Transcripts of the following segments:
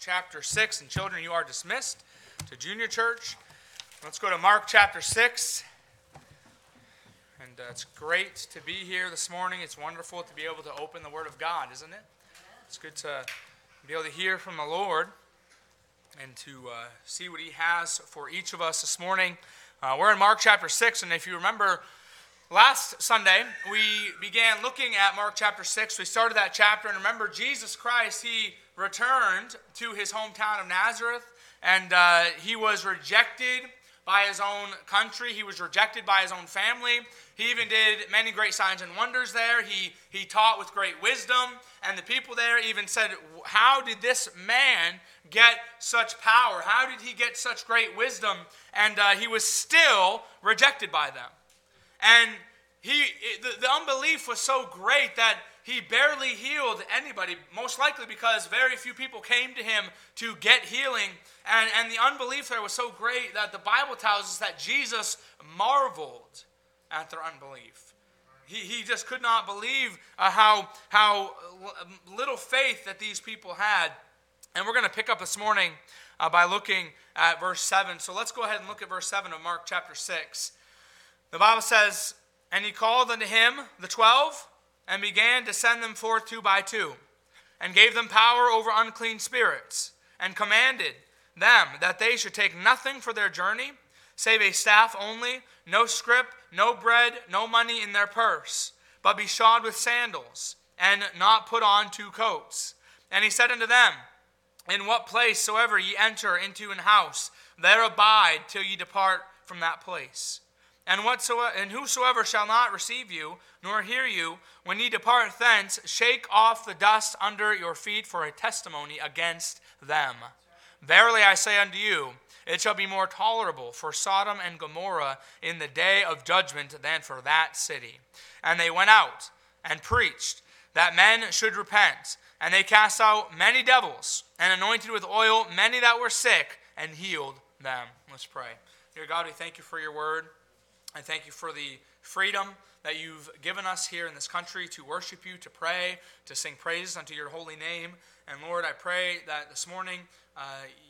chapter 6. And children, you are dismissed to junior church. Let's go to Mark chapter 6. And uh, it's great to be here this morning. It's wonderful to be able to open the Word of God, isn't it? It's good to be able to hear from the Lord and to uh, see what He has for each of us this morning. Uh, we're in Mark chapter 6, and if you remember, Last Sunday, we began looking at Mark chapter 6. We started that chapter, and remember, Jesus Christ, he returned to his hometown of Nazareth, and uh, he was rejected by his own country. He was rejected by his own family. He even did many great signs and wonders there. He, he taught with great wisdom, and the people there even said, How did this man get such power? How did he get such great wisdom? And uh, he was still rejected by them. And he, the, the unbelief was so great that he barely healed anybody, most likely because very few people came to him to get healing. And, and the unbelief there was so great that the Bible tells us that Jesus marveled at their unbelief. He, he just could not believe uh, how, how little faith that these people had. And we're going to pick up this morning uh, by looking at verse 7. So let's go ahead and look at verse 7 of Mark chapter 6. The Bible says, And he called unto him the twelve, and began to send them forth two by two, and gave them power over unclean spirits, and commanded them that they should take nothing for their journey, save a staff only, no scrip, no bread, no money in their purse, but be shod with sandals, and not put on two coats. And he said unto them, In what place soever ye enter into an house, there abide till ye depart from that place. And whatsoever and whosoever shall not receive you, nor hear you, when ye depart thence, shake off the dust under your feet for a testimony against them. Verily I say unto you, it shall be more tolerable for Sodom and Gomorrah in the day of judgment than for that city. And they went out and preached that men should repent. And they cast out many devils, and anointed with oil many that were sick, and healed them. Let's pray. Dear God, we thank you for your word. I thank you for the freedom that you've given us here in this country to worship you, to pray, to sing praises unto your holy name. And Lord, I pray that this morning uh,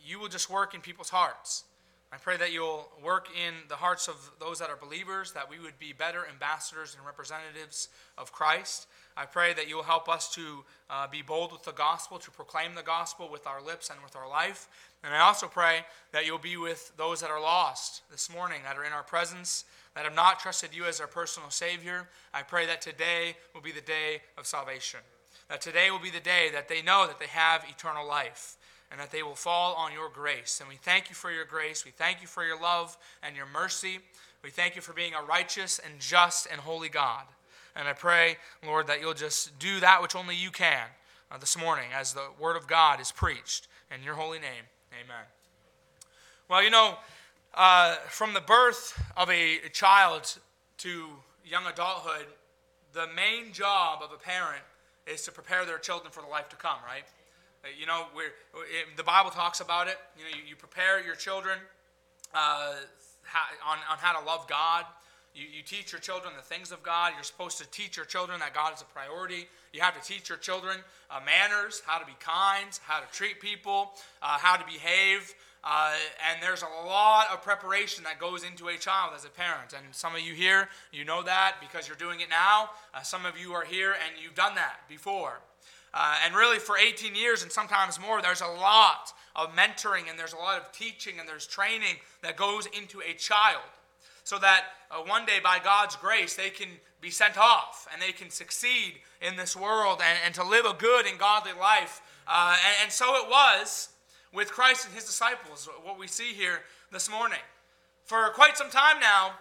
you will just work in people's hearts. I pray that you'll work in the hearts of those that are believers, that we would be better ambassadors and representatives of Christ. I pray that you'll help us to uh, be bold with the gospel, to proclaim the gospel with our lips and with our life. And I also pray that you'll be with those that are lost this morning, that are in our presence that have not trusted you as our personal Savior, I pray that today will be the day of salvation. That today will be the day that they know that they have eternal life and that they will fall on your grace. And we thank you for your grace. We thank you for your love and your mercy. We thank you for being a righteous and just and holy God. And I pray, Lord, that you'll just do that which only you can uh, this morning as the Word of God is preached. In your holy name, amen. Well, you know, uh, from the birth of a child to young adulthood, the main job of a parent is to prepare their children for the life to come, right? Uh, you know, we're, the Bible talks about it. You know, you, you prepare your children uh, on, on how to love God. You, you teach your children the things of God. You're supposed to teach your children that God is a priority. You have to teach your children uh, manners, how to be kind, how to treat people, uh, how to behave. Uh, and there's a lot of preparation that goes into a child as a parent. And some of you here, you know that because you're doing it now. Uh, some of you are here and you've done that before. Uh, and really, for 18 years and sometimes more, there's a lot of mentoring and there's a lot of teaching and there's training that goes into a child so that uh, one day, by God's grace, they can be sent off and they can succeed in this world and, and to live a good and godly life. Uh, and, and so it was with Christ and his disciples, what we see here this morning. For quite some time now,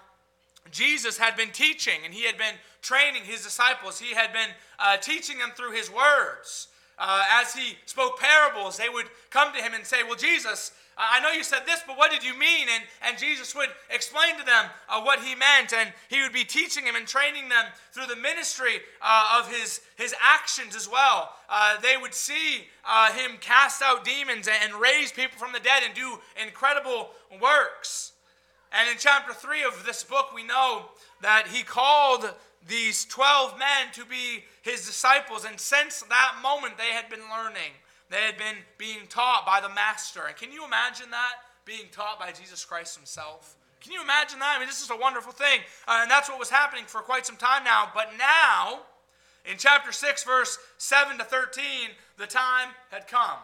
Jesus had been teaching and he had been training his disciples. He had been uh, teaching them through his words. Uh, as he spoke parables, they would come to him and say, Well, Jesus, I know you said this, but what did you mean? And, and Jesus would explain to them uh, what he meant, and he would be teaching them and training them through the ministry uh, of his, his actions as well. Uh, they would see uh, him cast out demons and, and raise people from the dead and do incredible works. And in chapter 3 of this book, we know that he called these 12 men to be his disciples, and since that moment, they had been learning They had been being taught by the Master. And can you imagine that? Being taught by Jesus Christ Himself? Can you imagine that? I mean, this is a wonderful thing. Uh, and that's what was happening for quite some time now. But now, in chapter 6, verse 7 to 13, the time had come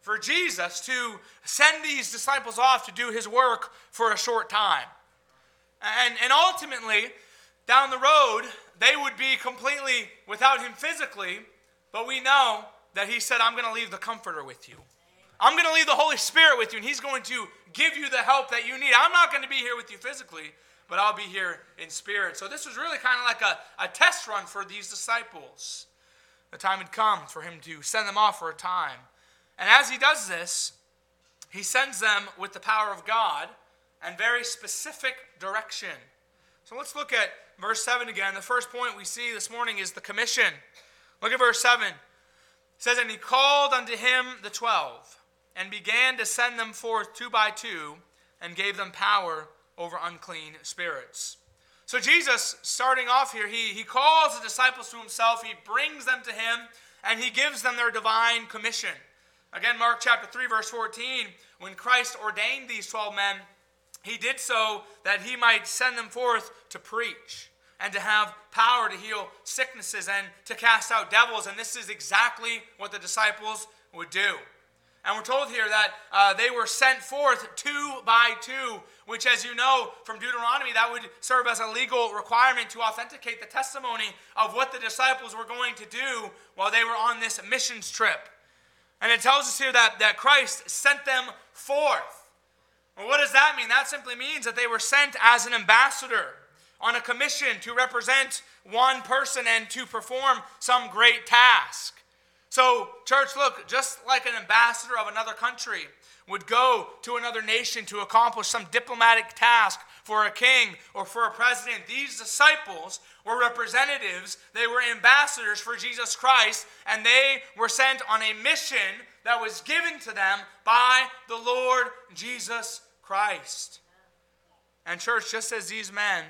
for Jesus to send these disciples off to do his work for a short time. And, and ultimately, down the road, they would be completely without him physically, but we know that he said, I'm going to leave the Comforter with you. I'm going to leave the Holy Spirit with you, and he's going to give you the help that you need. I'm not going to be here with you physically, but I'll be here in spirit. So this was really kind of like a, a test run for these disciples. The time had come for him to send them off for a time. And as he does this, he sends them with the power of God and very specific direction. So let's look at verse 7 again. The first point we see this morning is the commission. Look at verse 7. It says, And he called unto him the twelve, and began to send them forth two by two, and gave them power over unclean spirits. So Jesus, starting off here, he, he calls the disciples to himself, he brings them to him, and he gives them their divine commission. Again, Mark chapter 3, verse 14, when Christ ordained these 12 men, he did so that he might send them forth to preach and to have power to heal sicknesses and to cast out devils. And this is exactly what the disciples would do. And we're told here that uh, they were sent forth two by two, which, as you know from Deuteronomy, that would serve as a legal requirement to authenticate the testimony of what the disciples were going to do while they were on this missions trip. And it tells us here that, that Christ sent them forth. Well, what does that mean? That simply means that they were sent as an ambassador on a commission to represent one person and to perform some great task. So, church, look, just like an ambassador of another country would go to another nation to accomplish some diplomatic task for a king or for a president. These disciples were representatives, they were ambassadors for Jesus Christ, and they were sent on a mission that was given to them by the Lord Jesus Christ. And, church, just as these men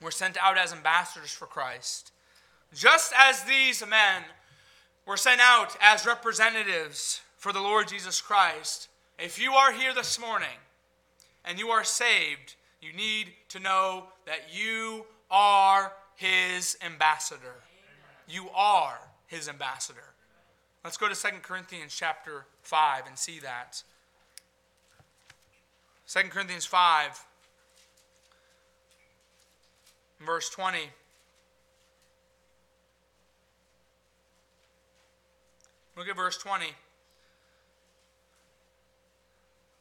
were sent out as ambassadors for Christ, just as these men were sent out as representatives for the Lord Jesus Christ, if you are here this morning and you are saved, you need to know that you are his ambassador. Amen. You are his ambassador. Let's go to 2 Corinthians chapter 5 and see that. 2 Corinthians 5, verse 20. Look at verse 20.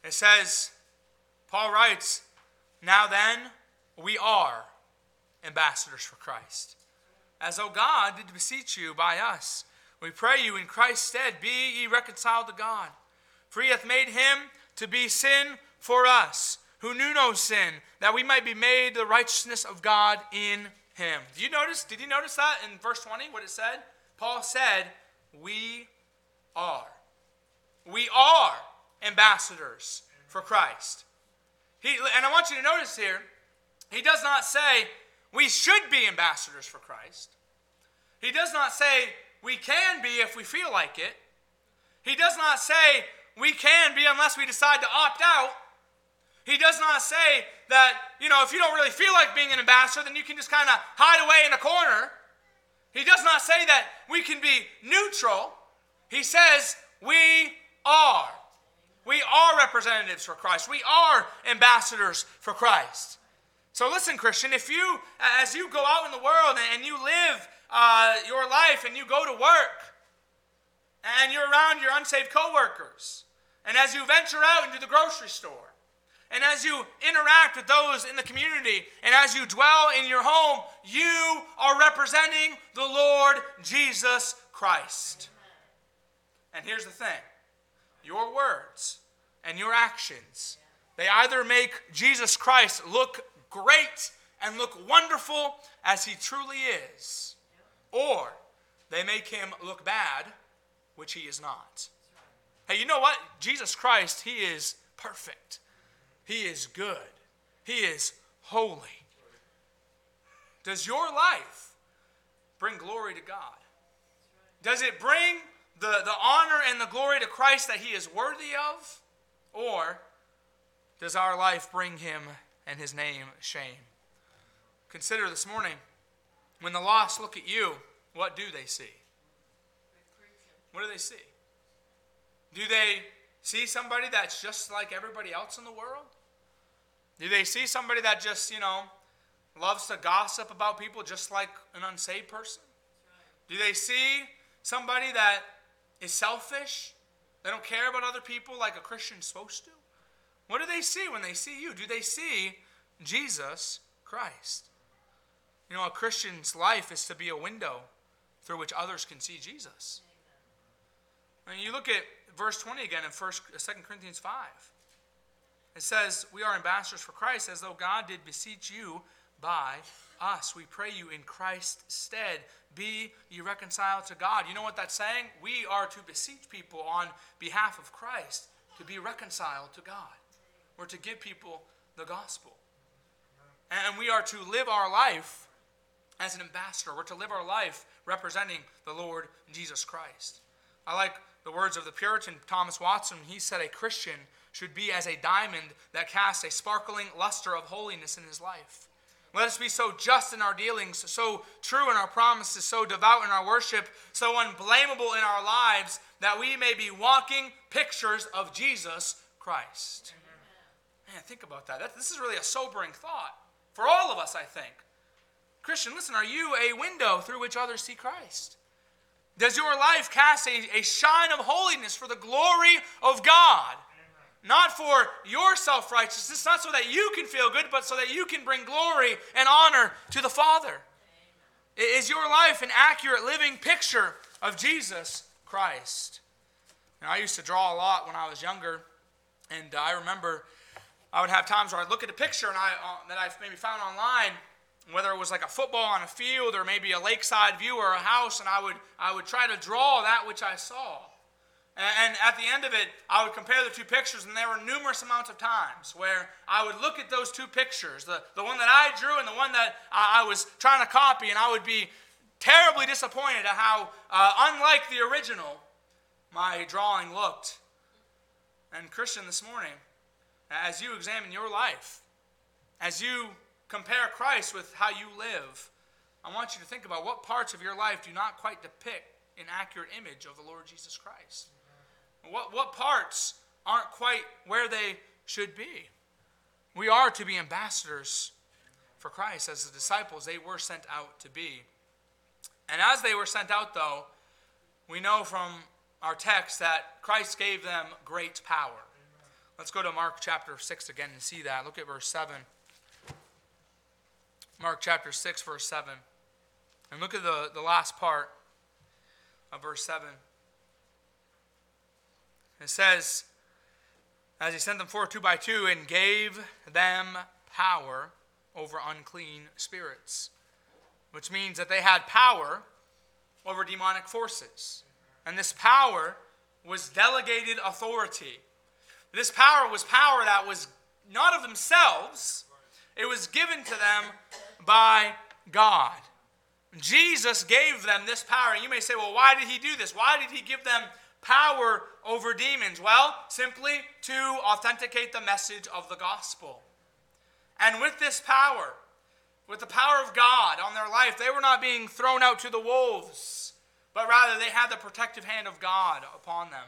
It says, Paul writes, Now then, we are ambassadors for Christ. As though God did beseech you by us. We pray you in Christ's stead, be ye reconciled to God. For he hath made him to be sin for us, who knew no sin, that we might be made the righteousness of God in him. Do you notice? Did you notice that in verse 20, what it said? Paul said, We are. We are ambassadors for Christ. He, and I want you to notice here, he does not say we should be ambassadors for Christ. He does not say we can be if we feel like it. He does not say we can be unless we decide to opt out. He does not say that, you know, if you don't really feel like being an ambassador, then you can just kind of hide away in a corner. He does not say that we can be neutral. He says we are. We are representatives for Christ. We are ambassadors for Christ. So listen, Christian, if you, as you go out in the world and you live uh, your life and you go to work and you're around your unsaved coworkers, and as you venture out into the grocery store, and as you interact with those in the community, and as you dwell in your home, you are representing the Lord Jesus Christ. And here's the thing your words and your actions, they either make Jesus Christ look great and look wonderful as he truly is, or they make him look bad, which he is not. Hey, you know what? Jesus Christ, he is perfect, he is good, he is holy. Does your life bring glory to God? Does it bring the, the honor and the glory to Christ that he is worthy of? Or does our life bring him and his name shame? Consider this morning when the lost look at you, what do they see? What do they see? Do they see somebody that's just like everybody else in the world? Do they see somebody that just, you know, loves to gossip about people just like an unsaved person? Do they see somebody that is selfish? They don't care about other people like a Christian's supposed to? What do they see when they see you? Do they see Jesus Christ? You know, a Christian's life is to be a window through which others can see Jesus. And you look at verse 20 again in uh, 1, 2 Corinthians 5. It says, We are ambassadors for Christ, as though God did beseech you by us. We pray you in Christ's stead. Be ye reconciled to God. You know what that's saying? We are to beseech people on behalf of Christ to be reconciled to God. We're to give people the gospel. And we are to live our life as an ambassador. We're to live our life representing the Lord Jesus Christ. I like the words of the Puritan Thomas Watson. He said a Christian should be as a diamond that casts a sparkling luster of holiness in his life. Let us be so just in our dealings, so true in our promises, so devout in our worship, so unblameable in our lives, that we may be walking pictures of Jesus Christ. Man, think about that. that. This is really a sobering thought for all of us, I think. Christian, listen, are you a window through which others see Christ? Does your life cast a, a shine of holiness for the glory of God? Not for your self righteousness, not so that you can feel good, but so that you can bring glory and honor to the Father. Is your life an accurate living picture of Jesus Christ? Now, I used to draw a lot when I was younger, and I remember I would have times where I'd look at a picture and I, uh, that I maybe found online, whether it was like a football on a field or maybe a lakeside view or a house, and I would, I would try to draw that which I saw. And, at the end of it, I would compare the two pictures, and there were numerous amounts of times where I would look at those two pictures, the, the one that I drew and the one that I, I was trying to copy, and I would be terribly disappointed at how uh, unlike the original my drawing looked. And Christian, this morning, as you examine your life, as you compare Christ with how you live, I want you to think about what parts of your life do not quite depict an accurate image of the Lord Jesus Christ. What, what parts aren't quite where they should be? We are to be ambassadors for Christ as the disciples they were sent out to be. And as they were sent out, though, we know from our text that Christ gave them great power. Let's go to Mark chapter 6 again and see that. Look at verse 7. Mark chapter 6, verse 7. And look at the, the last part of verse 7. It says, As he sent them forth two by two and gave them power over unclean spirits, which means that they had power over demonic forces. And this power was delegated authority. This power was power that was not of themselves, it was given to them by God. Jesus gave them this power. And you may say, well, why did he do this? Why did he give them power over demons? Well, simply to authenticate the message of the gospel. And with this power, with the power of God on their life, they were not being thrown out to the wolves, but rather they had the protective hand of God upon them.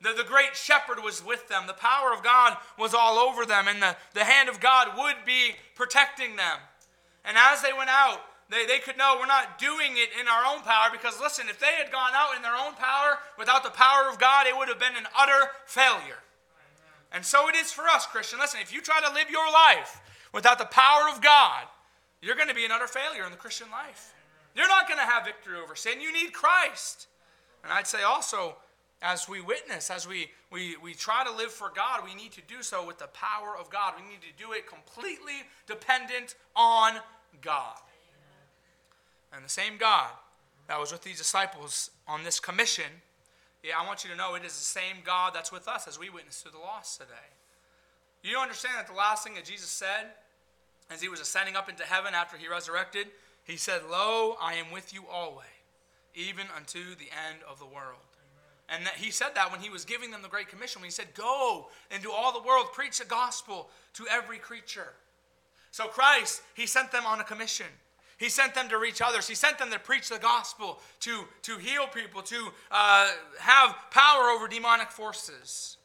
The, the great shepherd was with them. The power of God was all over them, and the, the hand of God would be protecting them. And as they went out, they, they could know we're not doing it in our own power because, listen, if they had gone out in their own power without the power of God, it would have been an utter failure. And so it is for us, Christian. Listen, if you try to live your life without the power of God, you're going to be an utter failure in the Christian life. You're not going to have victory over sin. You need Christ. And I'd say also, as we witness, as we, we, we try to live for God, we need to do so with the power of God. We need to do it completely dependent on God. And the same God that was with these disciples on this commission, yeah, I want you to know it is the same God that's with us as we witness to the lost today. You understand that the last thing that Jesus said as he was ascending up into heaven after he resurrected, he said, Lo, I am with you always, even unto the end of the world. And that he said that when he was giving them the Great Commission, when he said, Go into all the world, preach the gospel to every creature. So Christ, he sent them on a commission. He sent them to reach others. He sent them to preach the gospel, to, to heal people, to uh, have power over demonic forces.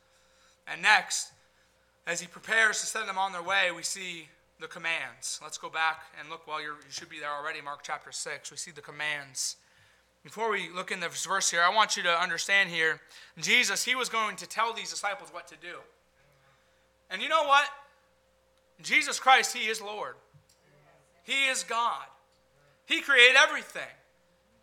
And next, as he prepares to send them on their way, we see the commands. Let's go back and look while you should be there already, Mark chapter 6. We see the commands. Before we look in this verse here, I want you to understand here Jesus, he was going to tell these disciples what to do. And you know what? Jesus Christ, he is Lord, he is God. He created everything.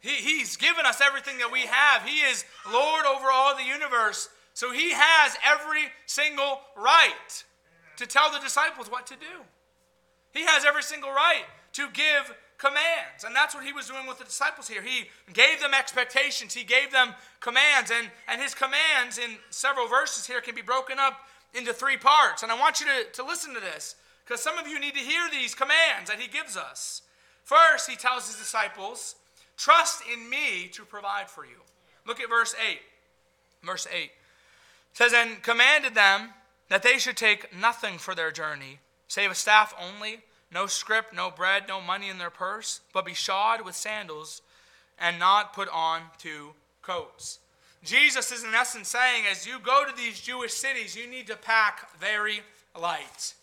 He, he's given us everything that we have. He is Lord over all the universe. So he has every single right to tell the disciples what to do. He has every single right to give commands. And that's what he was doing with the disciples here. He gave them expectations, he gave them commands. And, and his commands in several verses here can be broken up into three parts. And I want you to, to listen to this because some of you need to hear these commands that he gives us. First, he tells his disciples, Trust in me to provide for you. Look at verse 8. Verse 8 says, And commanded them that they should take nothing for their journey, save a staff only, no scrip, no bread, no money in their purse, but be shod with sandals and not put on two coats. Jesus is in essence saying, as you go to these Jewish cities, you need to pack very light.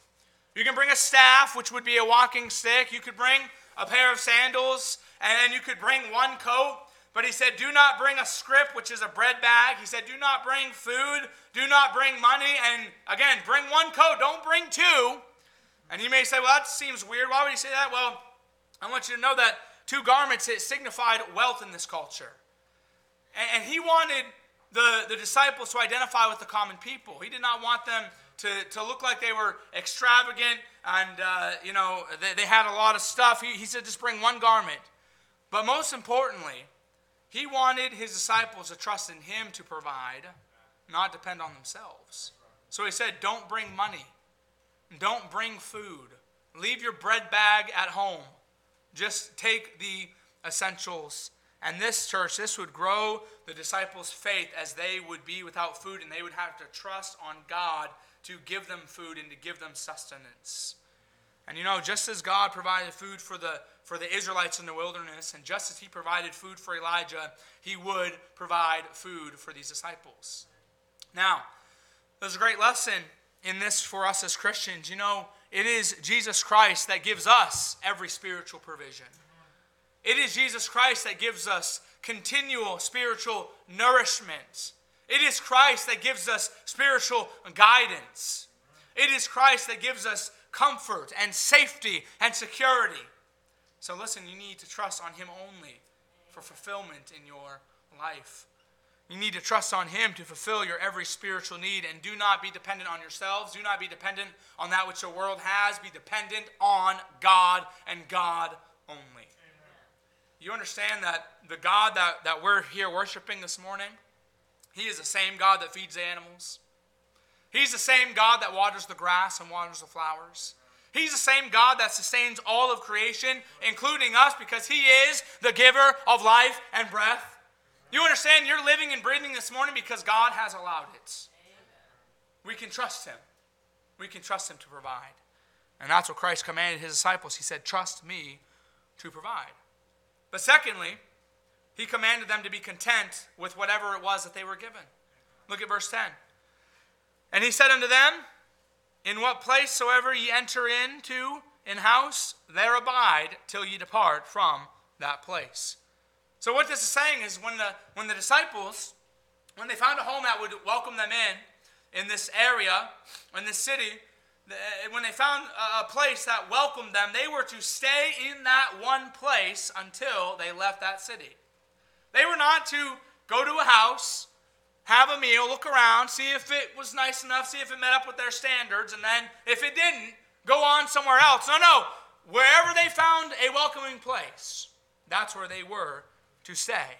You can bring a staff, which would be a walking stick. You could bring a pair of sandals, and you could bring one coat. But he said, Do not bring a scrip, which is a bread bag. He said, Do not bring food. Do not bring money. And again, bring one coat. Don't bring two. And you may say, Well, that seems weird. Why would he say that? Well, I want you to know that two garments, it signified wealth in this culture. And, he wanted the, the disciples to identify with the common people. He did not want them to, to look like they were extravagant and, uh, you know, they, they had a lot of stuff. He, he said, just bring one garment. But most importantly, he wanted his disciples to trust in him to provide, not depend on themselves. So he said, don't bring money. Don't bring food. Leave your bread bag at home. Just take the essentials. And this church, this would grow the disciples' faith as they would be without food and they would have to trust on God to give them food and to give them sustenance. And you know, just as God provided food for the, for the Israelites in the wilderness, and just as He provided food for Elijah, He would provide food for these disciples. Now, there's a great lesson in this for us as Christians. You know, it is Jesus Christ that gives us every spiritual provision. It is Jesus Christ that gives us continual spiritual nourishment. It is Christ that gives us spiritual guidance. It is Christ that gives us comfort and safety and security. So listen, you need to trust on Him only for fulfillment in your life. You need to trust on Him to fulfill your every spiritual need and do not be dependent on yourselves. Do not be dependent on that which the world has. Be dependent on God and God only. You understand that the God that, that we're here worshiping this morning, he is the same God that feeds animals. He's the same God that waters the grass and waters the flowers. He's the same God that sustains all of creation, including us, because He is the giver of life and breath. You understand you're living and breathing this morning because God has allowed it. We can trust Him. We can trust Him to provide. And that's what Christ commanded His disciples. He said, Trust me to provide. But secondly, he commanded them to be content with whatever it was that they were given. Look at verse 10. And he said unto them, In what place soever ye enter into in house, there abide till ye depart from that place. So what this is saying is when the when the disciples, when they found a home that would welcome them in, in this area, in this city, when they found a place that welcomed them, they were to stay in that one place until they left that city. They were not to go to a house, have a meal, look around, see if it was nice enough, see if it met up with their standards, and then if it didn't, go on somewhere else. No, no. Wherever they found a welcoming place, that's where they were to stay.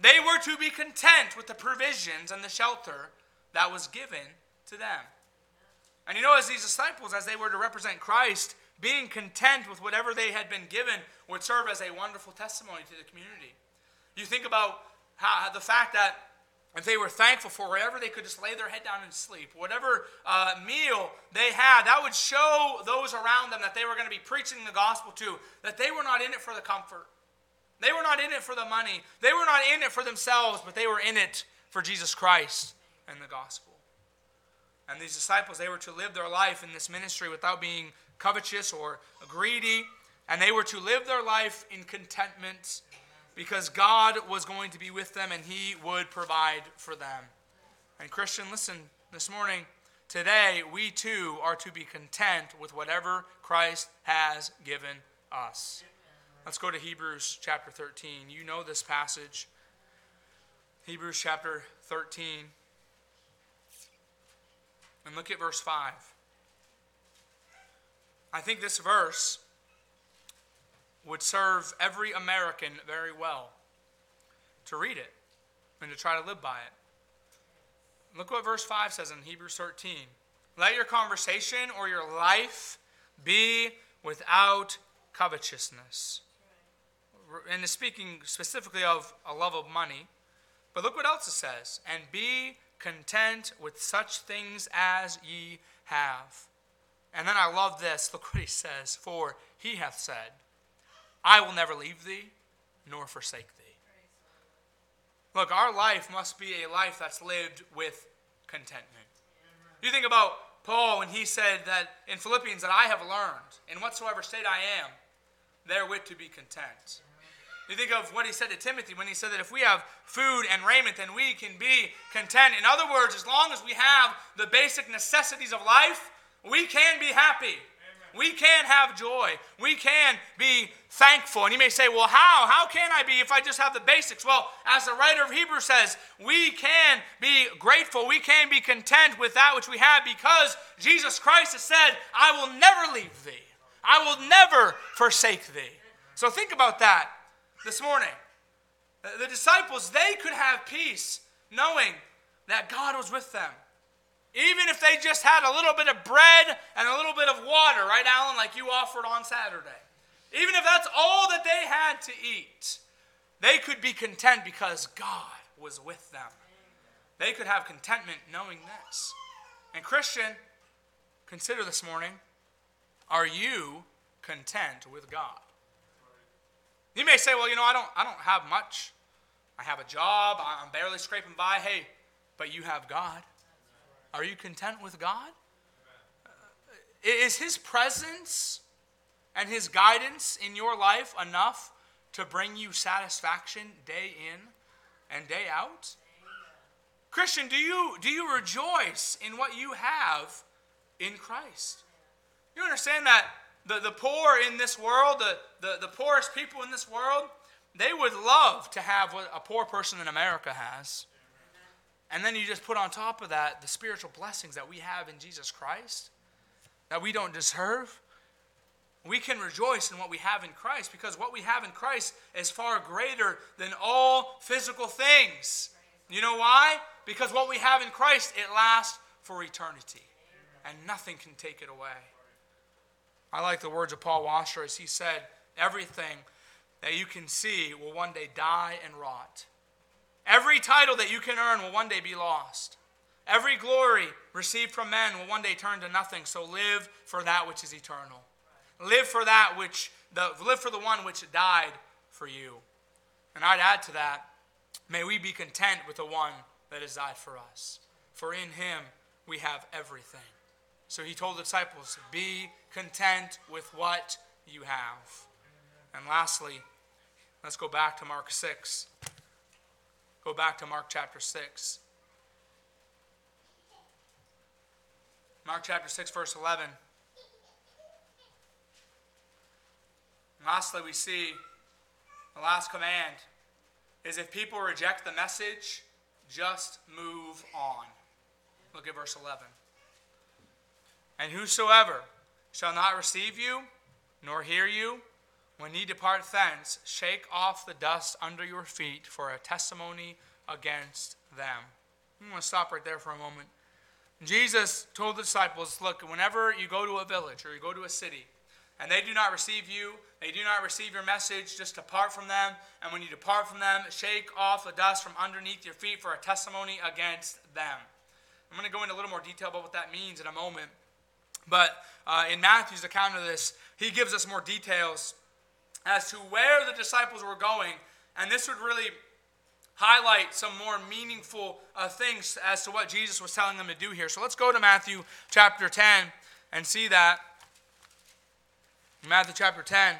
They were to be content with the provisions and the shelter that was given to them. And you know, as these disciples, as they were to represent Christ, being content with whatever they had been given would serve as a wonderful testimony to the community. You think about how, the fact that if they were thankful for wherever they could just lay their head down and sleep, whatever uh, meal they had, that would show those around them that they were going to be preaching the gospel to, that they were not in it for the comfort. They were not in it for the money. They were not in it for themselves, but they were in it for Jesus Christ and the gospel. And these disciples, they were to live their life in this ministry without being covetous or greedy, and they were to live their life in contentment because God was going to be with them and He would provide for them. And, Christian, listen, this morning, today, we too are to be content with whatever Christ has given us. Let's go to Hebrews chapter 13. You know this passage. Hebrews chapter 13. And look at verse 5. I think this verse would serve every American very well to read it and to try to live by it. Look what verse 5 says in Hebrews 13. Let your conversation or your life be without covetousness. And it's speaking specifically of a love of money. But look what else it says. And be content with such things as ye have. And then I love this. Look what he says. For he hath said, I will never leave thee nor forsake thee. Look, our life must be a life that's lived with contentment. You think about Paul when he said that in Philippians that I have learned in whatsoever state I am, therewith to be content. You think of what he said to Timothy when he said that if we have food and raiment, then we can be content. In other words, as long as we have the basic necessities of life, we can be happy. We can have joy. We can be thankful. And you may say, well, how? How can I be if I just have the basics? Well, as the writer of Hebrews says, we can be grateful. We can be content with that which we have because Jesus Christ has said, I will never leave thee. I will never forsake thee. So think about that this morning. The disciples, they could have peace knowing that God was with them. Even if they just had a little bit of bread and a little bit of water, right, Alan, like you offered on Saturday. Even if that's all that they had to eat, they could be content because God was with them. They could have contentment knowing this. And, Christian, consider this morning are you content with God? You may say, well, you know, I don't, I don't have much. I have a job, I'm barely scraping by. Hey, but you have God. Are you content with God? Uh, is His presence and His guidance in your life enough to bring you satisfaction day in and day out? Christian, do you, do you rejoice in what you have in Christ? You understand that the, the poor in this world, the, the, the poorest people in this world, they would love to have what a poor person in America has. And then you just put on top of that the spiritual blessings that we have in Jesus Christ that we don't deserve. We can rejoice in what we have in Christ because what we have in Christ is far greater than all physical things. You know why? Because what we have in Christ, it lasts for eternity, and nothing can take it away. I like the words of Paul Washer as he said, Everything that you can see will one day die and rot. Every title that you can earn will one day be lost. Every glory received from men will one day turn to nothing. So live for that which is eternal. Live for that which the live for the one which died for you. And I'd add to that, may we be content with the one that has died for us. For in him we have everything. So he told the disciples, be content with what you have. And lastly, let's go back to Mark 6. Go back to Mark chapter 6. Mark chapter 6, verse 11. And lastly, we see the last command is if people reject the message, just move on. Look at verse 11. And whosoever shall not receive you, nor hear you, when ye depart thence, shake off the dust under your feet for a testimony against them. I'm going to stop right there for a moment. Jesus told the disciples, Look, whenever you go to a village or you go to a city, and they do not receive you, they do not receive your message, just depart from them. And when you depart from them, shake off the dust from underneath your feet for a testimony against them. I'm going to go into a little more detail about what that means in a moment. But uh, in Matthew's account of this, he gives us more details as to where the disciples were going. And this would really highlight some more meaningful uh, things as to what Jesus was telling them to do here. So let's go to Matthew chapter 10 and see that. Matthew chapter 10.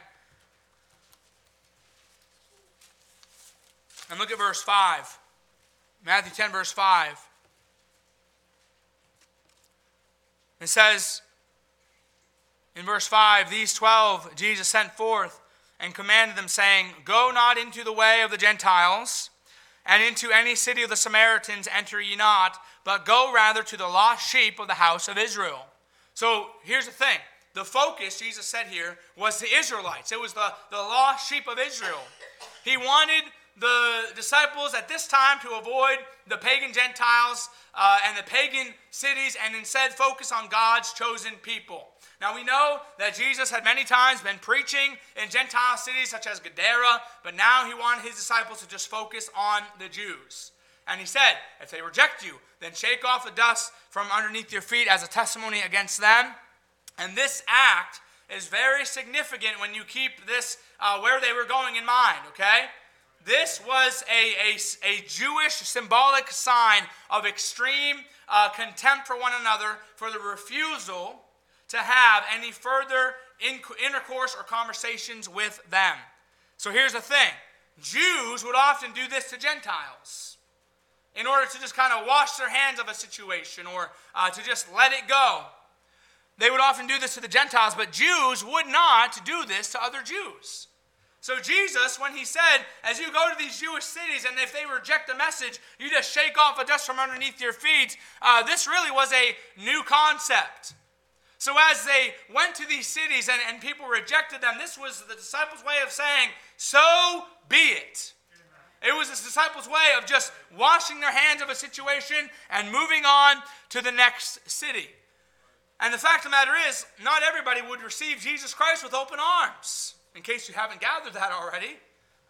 And look at verse 5. Matthew 10, verse 5. It says in verse 5 These 12 Jesus sent forth and commanded them, saying, Go not into the way of the Gentiles, and into any city of the Samaritans enter ye not, but go rather to the lost sheep of the house of Israel. So here's the thing the focus, Jesus said here, was the Israelites. It was the, the lost sheep of Israel. He wanted the disciples at this time to avoid the pagan Gentiles uh, and the pagan cities and instead focus on God's chosen people. Now we know that Jesus had many times been preaching in Gentile cities such as Gadara, but now he wanted his disciples to just focus on the Jews. And he said, If they reject you, then shake off the dust from underneath your feet as a testimony against them. And this act is very significant when you keep this uh, where they were going in mind, okay? This was a, a, a Jewish symbolic sign of extreme uh, contempt for one another for the refusal to have any further intercourse or conversations with them. So here's the thing Jews would often do this to Gentiles in order to just kind of wash their hands of a situation or uh, to just let it go. They would often do this to the Gentiles, but Jews would not do this to other Jews. So, Jesus, when he said, as you go to these Jewish cities, and if they reject the message, you just shake off the dust from underneath your feet, uh, this really was a new concept. So, as they went to these cities and, and people rejected them, this was the disciples' way of saying, So be it. It was the disciples' way of just washing their hands of a situation and moving on to the next city. And the fact of the matter is, not everybody would receive Jesus Christ with open arms in case you haven't gathered that already.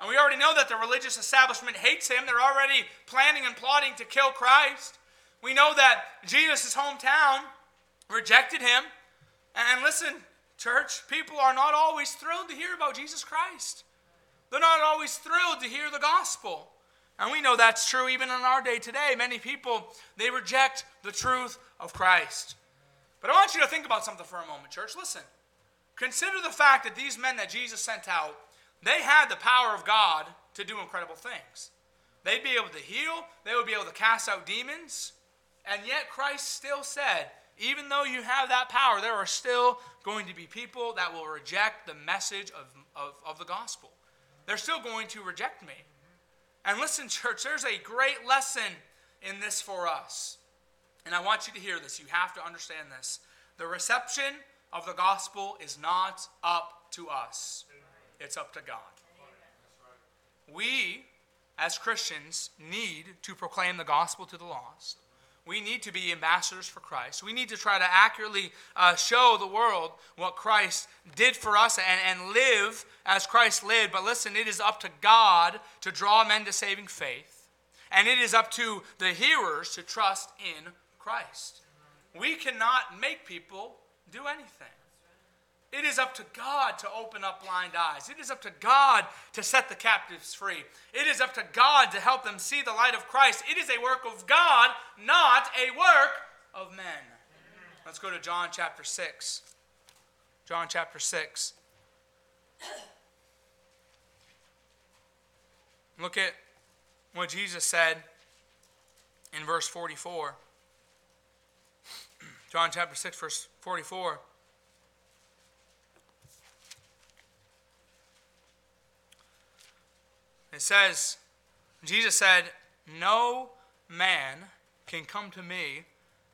And we already know that the religious establishment hates him. They're already planning and plotting to kill Christ. We know that Jesus' hometown rejected him. And listen, church, people are not always thrilled to hear about Jesus Christ. They're not always thrilled to hear the gospel. And we know that's true even in our day today. Many people, they reject the truth of Christ. But I want you to think about something for a moment, church. Listen. Consider the fact that these men that Jesus sent out, they had the power of God to do incredible things. They'd be able to heal, they would be able to cast out demons, and yet Christ still said, even though you have that power, there are still going to be people that will reject the message of, of, of the gospel. They're still going to reject me. And listen, church, there's a great lesson in this for us. And I want you to hear this. You have to understand this. The reception of the gospel is not up to us, it's up to God. We, as Christians, need to proclaim the gospel to the lost. We need to be ambassadors for Christ. We need to try to accurately uh, show the world what Christ did for us and, and live as Christ lived. But listen, it is up to God to draw men to saving faith. And it is up to the hearers to trust in Christ. We cannot make people do anything. It is up to God to open up blind eyes. It is up to God to set the captives free. It is up to God to help them see the light of Christ. It is a work of God, not a work of men. Let's go to John chapter 6. John chapter 6. Look at what Jesus said in verse 44. John chapter 6, verse 44. It says, Jesus said, No man can come to me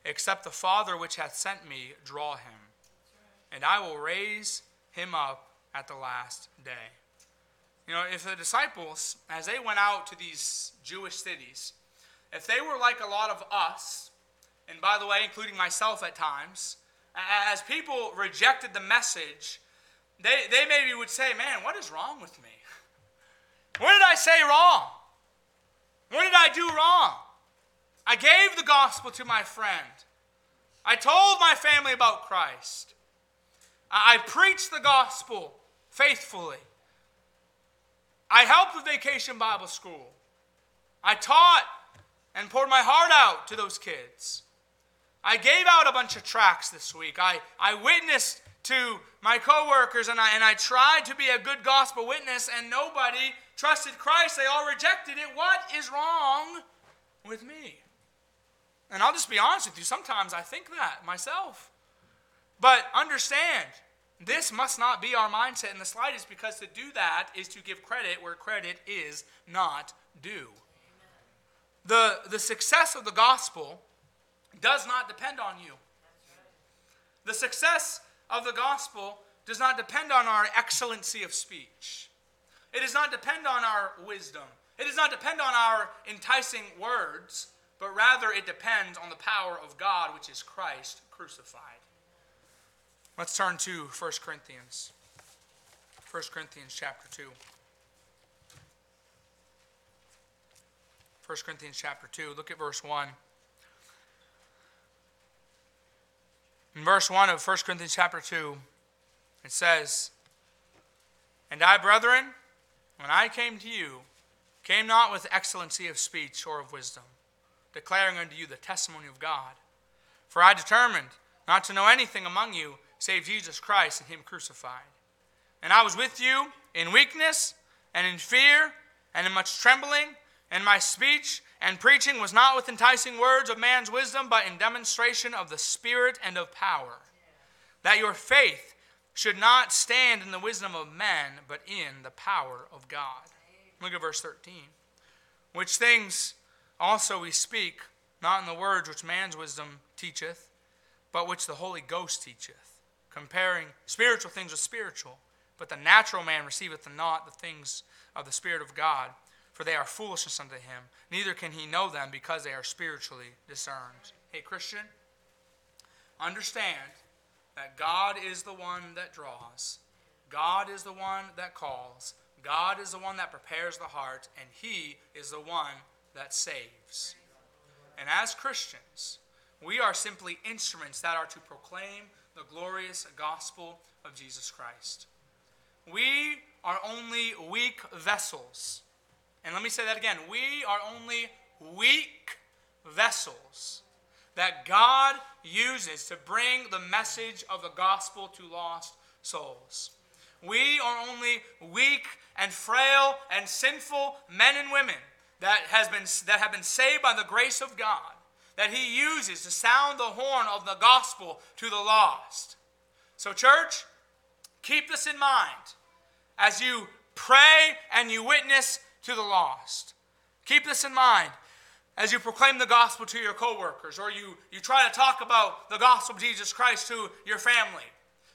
except the Father which hath sent me draw him, and I will raise him up at the last day. You know, if the disciples, as they went out to these Jewish cities, if they were like a lot of us, and by the way, including myself at times, as people rejected the message, they, they maybe would say, Man, what is wrong with me? What did I say wrong? What did I do wrong? I gave the gospel to my friend. I told my family about Christ. I preached the gospel faithfully. I helped with Vacation Bible School. I taught and poured my heart out to those kids. I gave out a bunch of tracts this week. I, I witnessed to my coworkers and I, and I tried to be a good gospel witness, and nobody trusted Christ. They all rejected it. What is wrong with me? And I'll just be honest with you, sometimes I think that myself. But understand, this must not be our mindset in the slightest because to do that is to give credit where credit is not due. The, the success of the gospel does not depend on you. The success of the gospel does not depend on our excellency of speech. It does not depend on our wisdom. It does not depend on our enticing words, but rather it depends on the power of God, which is Christ crucified. Let's turn to 1 Corinthians. 1 Corinthians chapter 2. 1 Corinthians chapter 2. Look at verse 1. In verse 1 of 1 Corinthians chapter 2, it says, And I, brethren, when I came to you, came not with excellency of speech or of wisdom, declaring unto you the testimony of God. For I determined not to know anything among you save Jesus Christ and Him crucified. And I was with you in weakness and in fear and in much trembling, and my speech and preaching was not with enticing words of man's wisdom, but in demonstration of the Spirit and of power, that your faith should not stand in the wisdom of men, but in the power of God. Look at verse 13. Which things also we speak, not in the words which man's wisdom teacheth, but which the Holy Ghost teacheth, comparing spiritual things with spiritual. But the natural man receiveth not the things of the Spirit of God for they are foolishness unto him. Neither can he know them because they are spiritually discerned. Hey, Christian, understand that God is the one that draws, God is the one that calls, God is the one that prepares the heart, and he is the one that saves. And as Christians, we are simply instruments that are to proclaim the glorious gospel of Jesus Christ. We are only weak vessels and let me say that again. We are only weak vessels that God uses to bring the message of the gospel to lost souls. We are only weak and frail and sinful men and women that, has been, that have been saved by the grace of God, that He uses to sound the horn of the gospel to the lost. So, church, keep this in mind as you pray and you witness to the lost. Keep this in mind as you proclaim the gospel to your coworkers or you, you try to talk about the gospel of Jesus Christ to your family.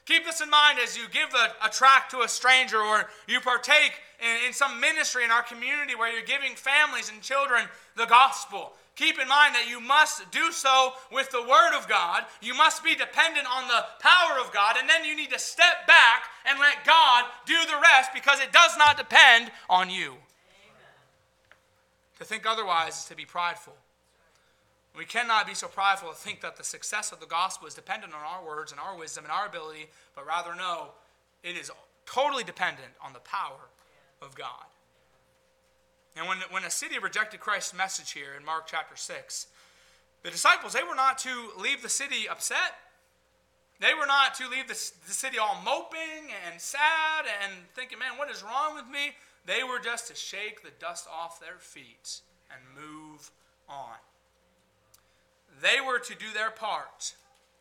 Keep this in mind as you give a, a tract to a stranger or you partake in, in some ministry in our community where you're giving families and children the gospel. Keep in mind that you must do so with the Word of God. You must be dependent on the power of God, and then you need to step back and let God do the rest because it does not depend on you. To think otherwise is to be prideful. We cannot be so prideful to think that the success of the gospel is dependent on our words and our wisdom and our ability, but rather know it is totally dependent on the power of God. And when, when a city rejected Christ's message here in Mark chapter 6, the disciples, they were not to leave the city upset. They were not to leave the, the city all moping and sad and thinking, man, what is wrong with me? They were just to shake the dust off their feet and move on. They were to do their part,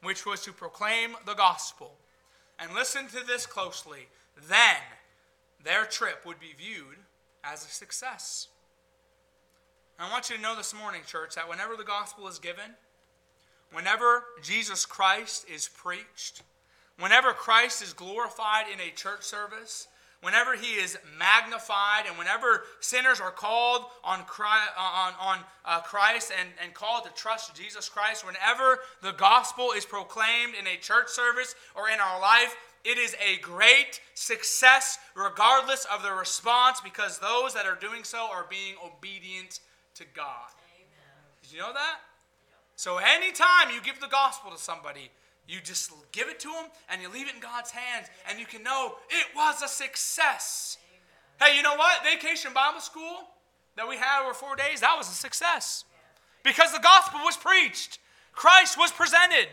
which was to proclaim the gospel. And listen to this closely. Then their trip would be viewed as a success. I want you to know this morning, church, that whenever the gospel is given, whenever Jesus Christ is preached, whenever Christ is glorified in a church service, whenever he is magnified and whenever sinners are called on Christ, on, on uh, Christ and, and called to trust Jesus Christ, whenever the gospel is proclaimed in a church service or in our life, it is a great success regardless of the response because those that are doing so are being obedient to God. Amen. Did you know that? So anytime you give the gospel to somebody, you just give it to them and you leave it in God's hands and you can know it was a success. Hey, you know what? Vacation Bible School that we had over four days, that was a success. Because the gospel was preached, Christ was presented.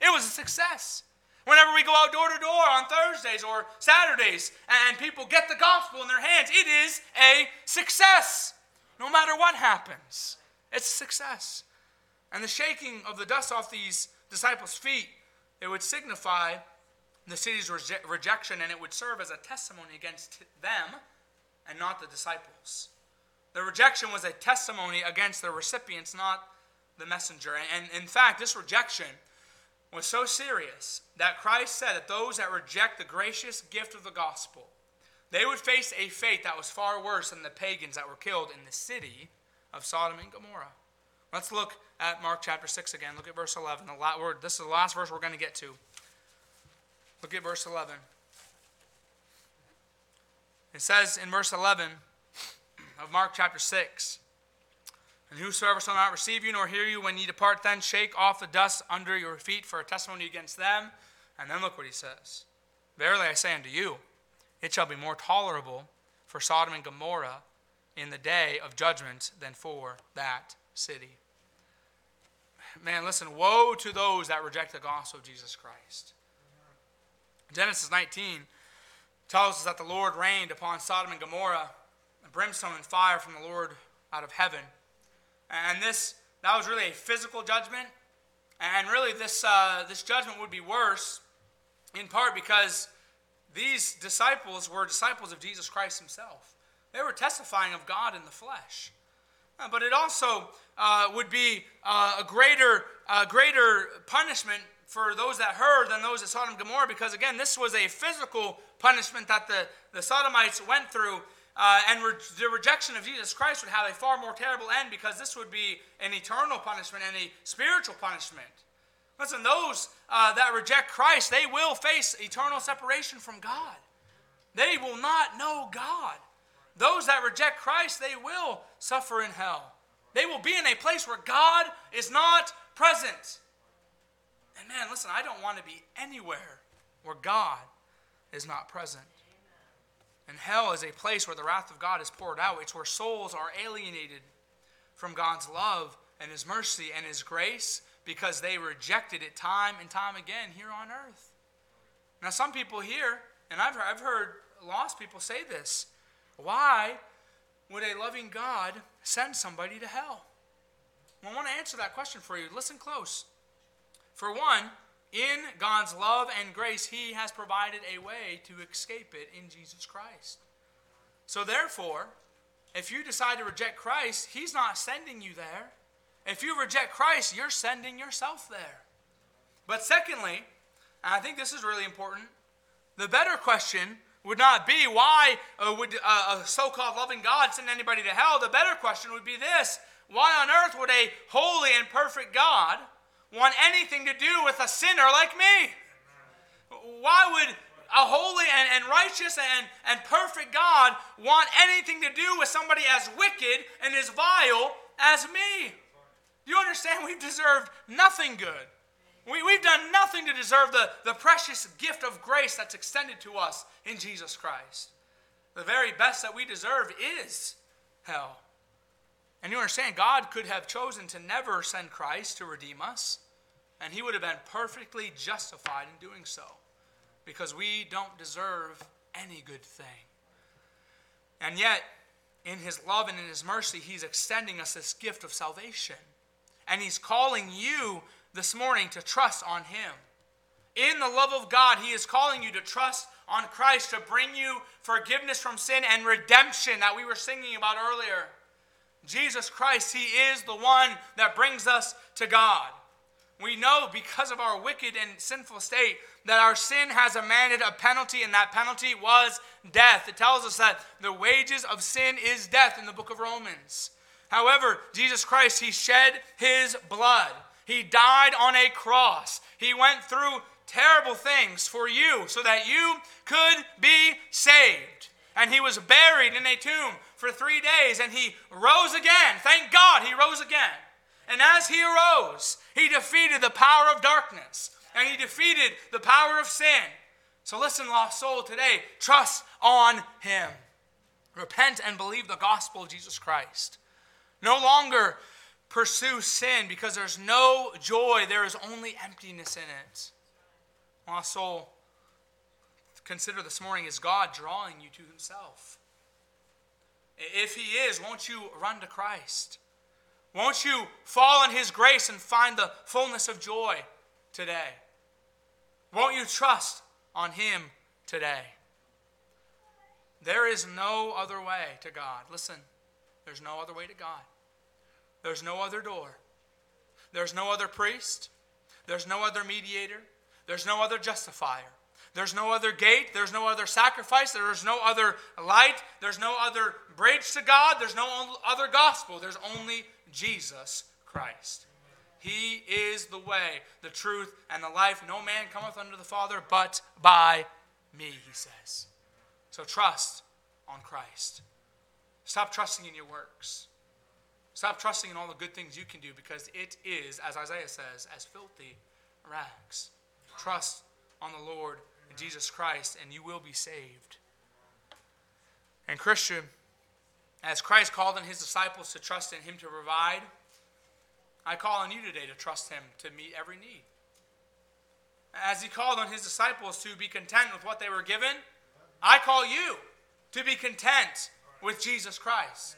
It was a success. Whenever we go out door to door on Thursdays or Saturdays and people get the gospel in their hands, it is a success. No matter what happens, it's a success. And the shaking of the dust off these disciples' feet, it would signify the city's reje- rejection and it would serve as a testimony against them and not the disciples. The rejection was a testimony against the recipients, not the messenger. And, and in fact, this rejection was so serious that Christ said that those that reject the gracious gift of the gospel, they would face a fate that was far worse than the pagans that were killed in the city of Sodom and Gomorrah. Let's look at Mark chapter 6 again. Look at verse 11. The last word, this is the last verse we're going to get to. Look at verse 11. It says in verse 11 of Mark chapter 6 And whosoever shall not receive you nor hear you when ye depart, then shake off the dust under your feet for a testimony against them. And then look what he says Verily I say unto you, it shall be more tolerable for Sodom and Gomorrah in the day of judgment than for that city. Man, listen, woe to those that reject the gospel of Jesus Christ. Genesis 19 tells us that the Lord rained upon Sodom and Gomorrah brimstone and fire from the Lord out of heaven. And this, that was really a physical judgment. And really, this, uh, this judgment would be worse in part because these disciples were disciples of Jesus Christ himself. They were testifying of God in the flesh. Uh, but it also uh, would be uh, a greater, uh, greater punishment for those that heard than those that Sodom and Gomorrah because, again, this was a physical punishment that the, the Sodomites went through uh, and re- the rejection of Jesus Christ would have a far more terrible end because this would be an eternal punishment and a spiritual punishment. Listen, those uh, that reject Christ, they will face eternal separation from God. They will not know God. Those that reject Christ, they will suffer in hell. They will be in a place where God is not present. And man, listen, I don't want to be anywhere where God is not present. And hell is a place where the wrath of God is poured out. It's where souls are alienated from God's love and His mercy and His grace because they rejected it time and time again here on earth. Now, some people here, and I've, I've heard lost people say this why would a loving God send somebody to hell? Well, I want to answer that question for you. Listen close. For one, in God's love and grace, He has provided a way to escape it in Jesus Christ. So, therefore, if you decide to reject Christ, He's not sending you there. If you reject Christ, you're sending yourself there. But secondly, and I think this is really important, the better question would not be why uh, would uh, a so called loving God send anybody to hell? The better question would be this why on earth would a holy and perfect God want anything to do with a sinner like me? Why would a holy and, and righteous and, and perfect God want anything to do with somebody as wicked and as vile as me? You understand? We've deserved nothing good. We, we've done nothing to deserve the, the precious gift of grace that's extended to us in Jesus Christ. The very best that we deserve is hell. And you understand, God could have chosen to never send Christ to redeem us, and he would have been perfectly justified in doing so because we don't deserve any good thing. And yet, in his love and in his mercy, he's extending us this gift of salvation. And he's calling you this morning to trust on him. In the love of God, he is calling you to trust on Christ to bring you forgiveness from sin and redemption that we were singing about earlier. Jesus Christ, He is the one that brings us to God. We know because of our wicked and sinful state that our sin has demanded a penalty, and that penalty was death. It tells us that the wages of sin is death in the book of Romans. However, Jesus Christ, He shed His blood. He died on a cross. He went through terrible things for you so that you could be saved. And he was buried in a tomb for three days and he rose again. Thank God he rose again. And as he arose, he defeated the power of darkness and he defeated the power of sin. So listen, lost soul, today, trust on him. Repent and believe the gospel of Jesus Christ. No longer pursue sin because there's no joy, there is only emptiness in it. Lost soul, consider this morning is God drawing you to himself? If he is, won't you run to Christ? Won't you fall in his grace and find the fullness of joy today? Won't you trust on him today? There is no other way to God. Listen, there's no other way to God. There's no other door. There's no other priest. There's no other mediator. There's no other justifier. There's no other gate. There's no other sacrifice. There's no other light. There's no other bridge to God. There's no other gospel. There's only Jesus Christ. He is the way, the truth, and the life. No man cometh unto the Father but by me, he says. So trust on Christ. Stop trusting in your works. Stop trusting in all the good things you can do because it is, as Isaiah says, as filthy rags. Trust on the Lord Jesus Christ and you will be saved. And, Christian, as Christ called on his disciples to trust in him to provide, I call on you today to trust him to meet every need. As he called on his disciples to be content with what they were given, I call you to be content with Jesus Christ.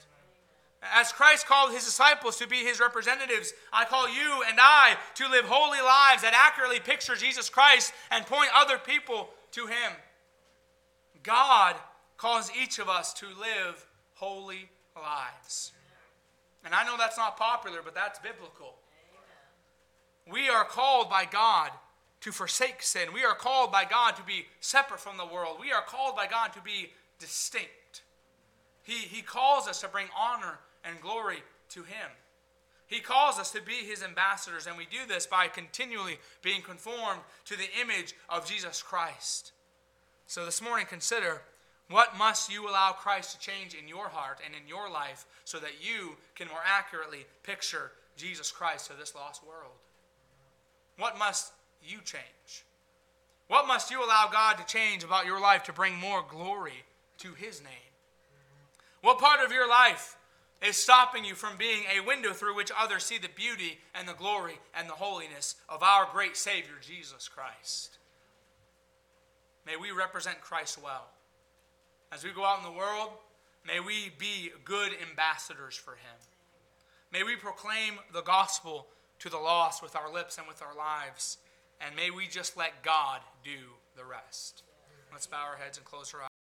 As Christ called his disciples to be his representatives, I call you and I to live holy lives that accurately picture Jesus Christ and point other people to him. God calls each of us to live holy lives. And I know that's not popular, but that's biblical. We are called by God to forsake sin. We are called by God to be separate from the world. We are called by God to be distinct. He, he calls us to bring honor and glory to Him. He calls us to be His ambassadors, and we do this by continually being conformed to the image of Jesus Christ. So this morning, consider what must you allow Christ to change in your heart and in your life so that you can more accurately picture Jesus Christ to this lost world? What must you change? What must you allow God to change about your life to bring more glory to His name? What part of your life is stopping you from being a window through which others see the beauty and the glory and the holiness of our great Savior, Jesus Christ. May we represent Christ well. As we go out in the world, may we be good ambassadors for Him. May we proclaim the gospel to the lost with our lips and with our lives. And may we just let God do the rest. Let's bow our heads and close our eyes.